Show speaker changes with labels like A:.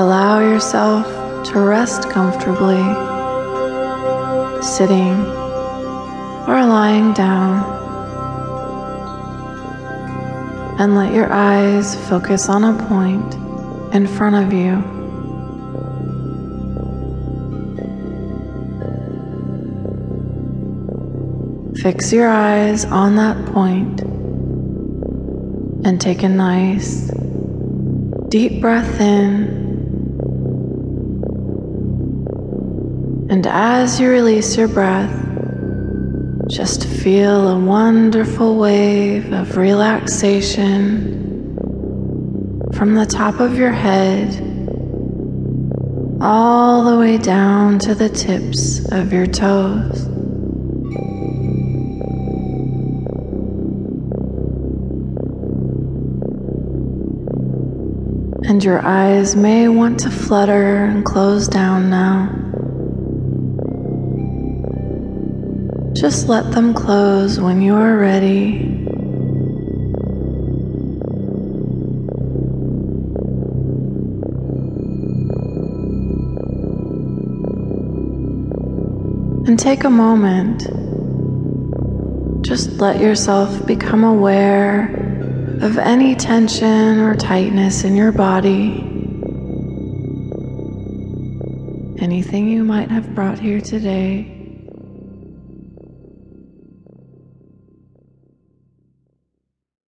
A: allow yourself to rest comfortably, sitting or lying down. And let your eyes focus on a point in front of you. Fix your eyes on that point and take a nice deep breath in. And as you release your breath, just feel a wonderful wave of relaxation from the top of your head all the way down to the tips of your toes. and your eyes may want to flutter and close down now. Just let them close when you are ready. And take a moment. Just let yourself become aware of any tension or tightness in your body, anything you might have brought here today.